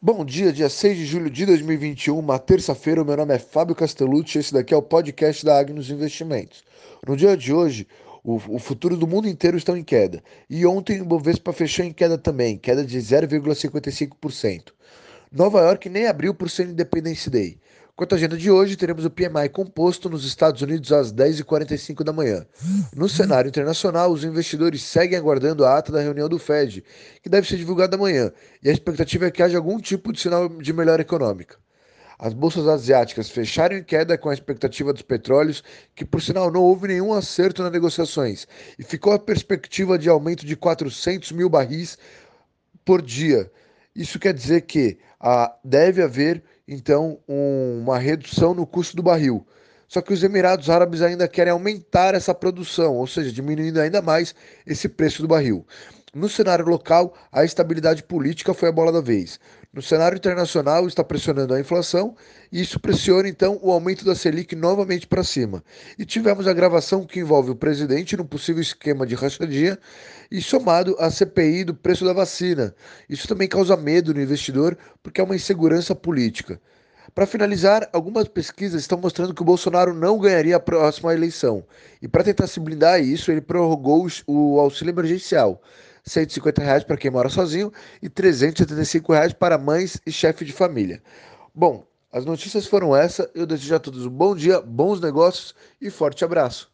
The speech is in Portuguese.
Bom dia, dia 6 de julho de 2021, uma terça-feira. Meu nome é Fábio Castellucci e esse daqui é o podcast da Agnos Investimentos. No dia de hoje, o, o futuro do mundo inteiro está em queda. E ontem o Bovespa fechou em queda também, queda de 0,55%. Nova York nem abriu por ser Independence Day. Quanto à agenda de hoje, teremos o PMI composto nos Estados Unidos às 10h45 da manhã. No cenário internacional, os investidores seguem aguardando a ata da reunião do Fed, que deve ser divulgada amanhã, e a expectativa é que haja algum tipo de sinal de melhora econômica. As bolsas asiáticas fecharam em queda com a expectativa dos petróleos, que por sinal não houve nenhum acerto nas negociações, e ficou a perspectiva de aumento de 400 mil barris por dia. Isso quer dizer que ah, deve haver então um, uma redução no custo do barril. Só que os Emirados Árabes ainda querem aumentar essa produção, ou seja, diminuindo ainda mais esse preço do barril. No cenário local, a estabilidade política foi a bola da vez. No cenário internacional, está pressionando a inflação e isso pressiona então o aumento da Selic novamente para cima. E tivemos a gravação que envolve o presidente num possível esquema de rachadinha e somado à CPI do preço da vacina. Isso também causa medo no investidor porque é uma insegurança política. Para finalizar, algumas pesquisas estão mostrando que o Bolsonaro não ganharia a próxima eleição. E para tentar se blindar isso, ele prorrogou o auxílio emergencial. 150 reais para quem mora sozinho e 375 reais para mães e chefe de família. Bom, as notícias foram essa. Eu desejo a todos um bom dia, bons negócios e forte abraço.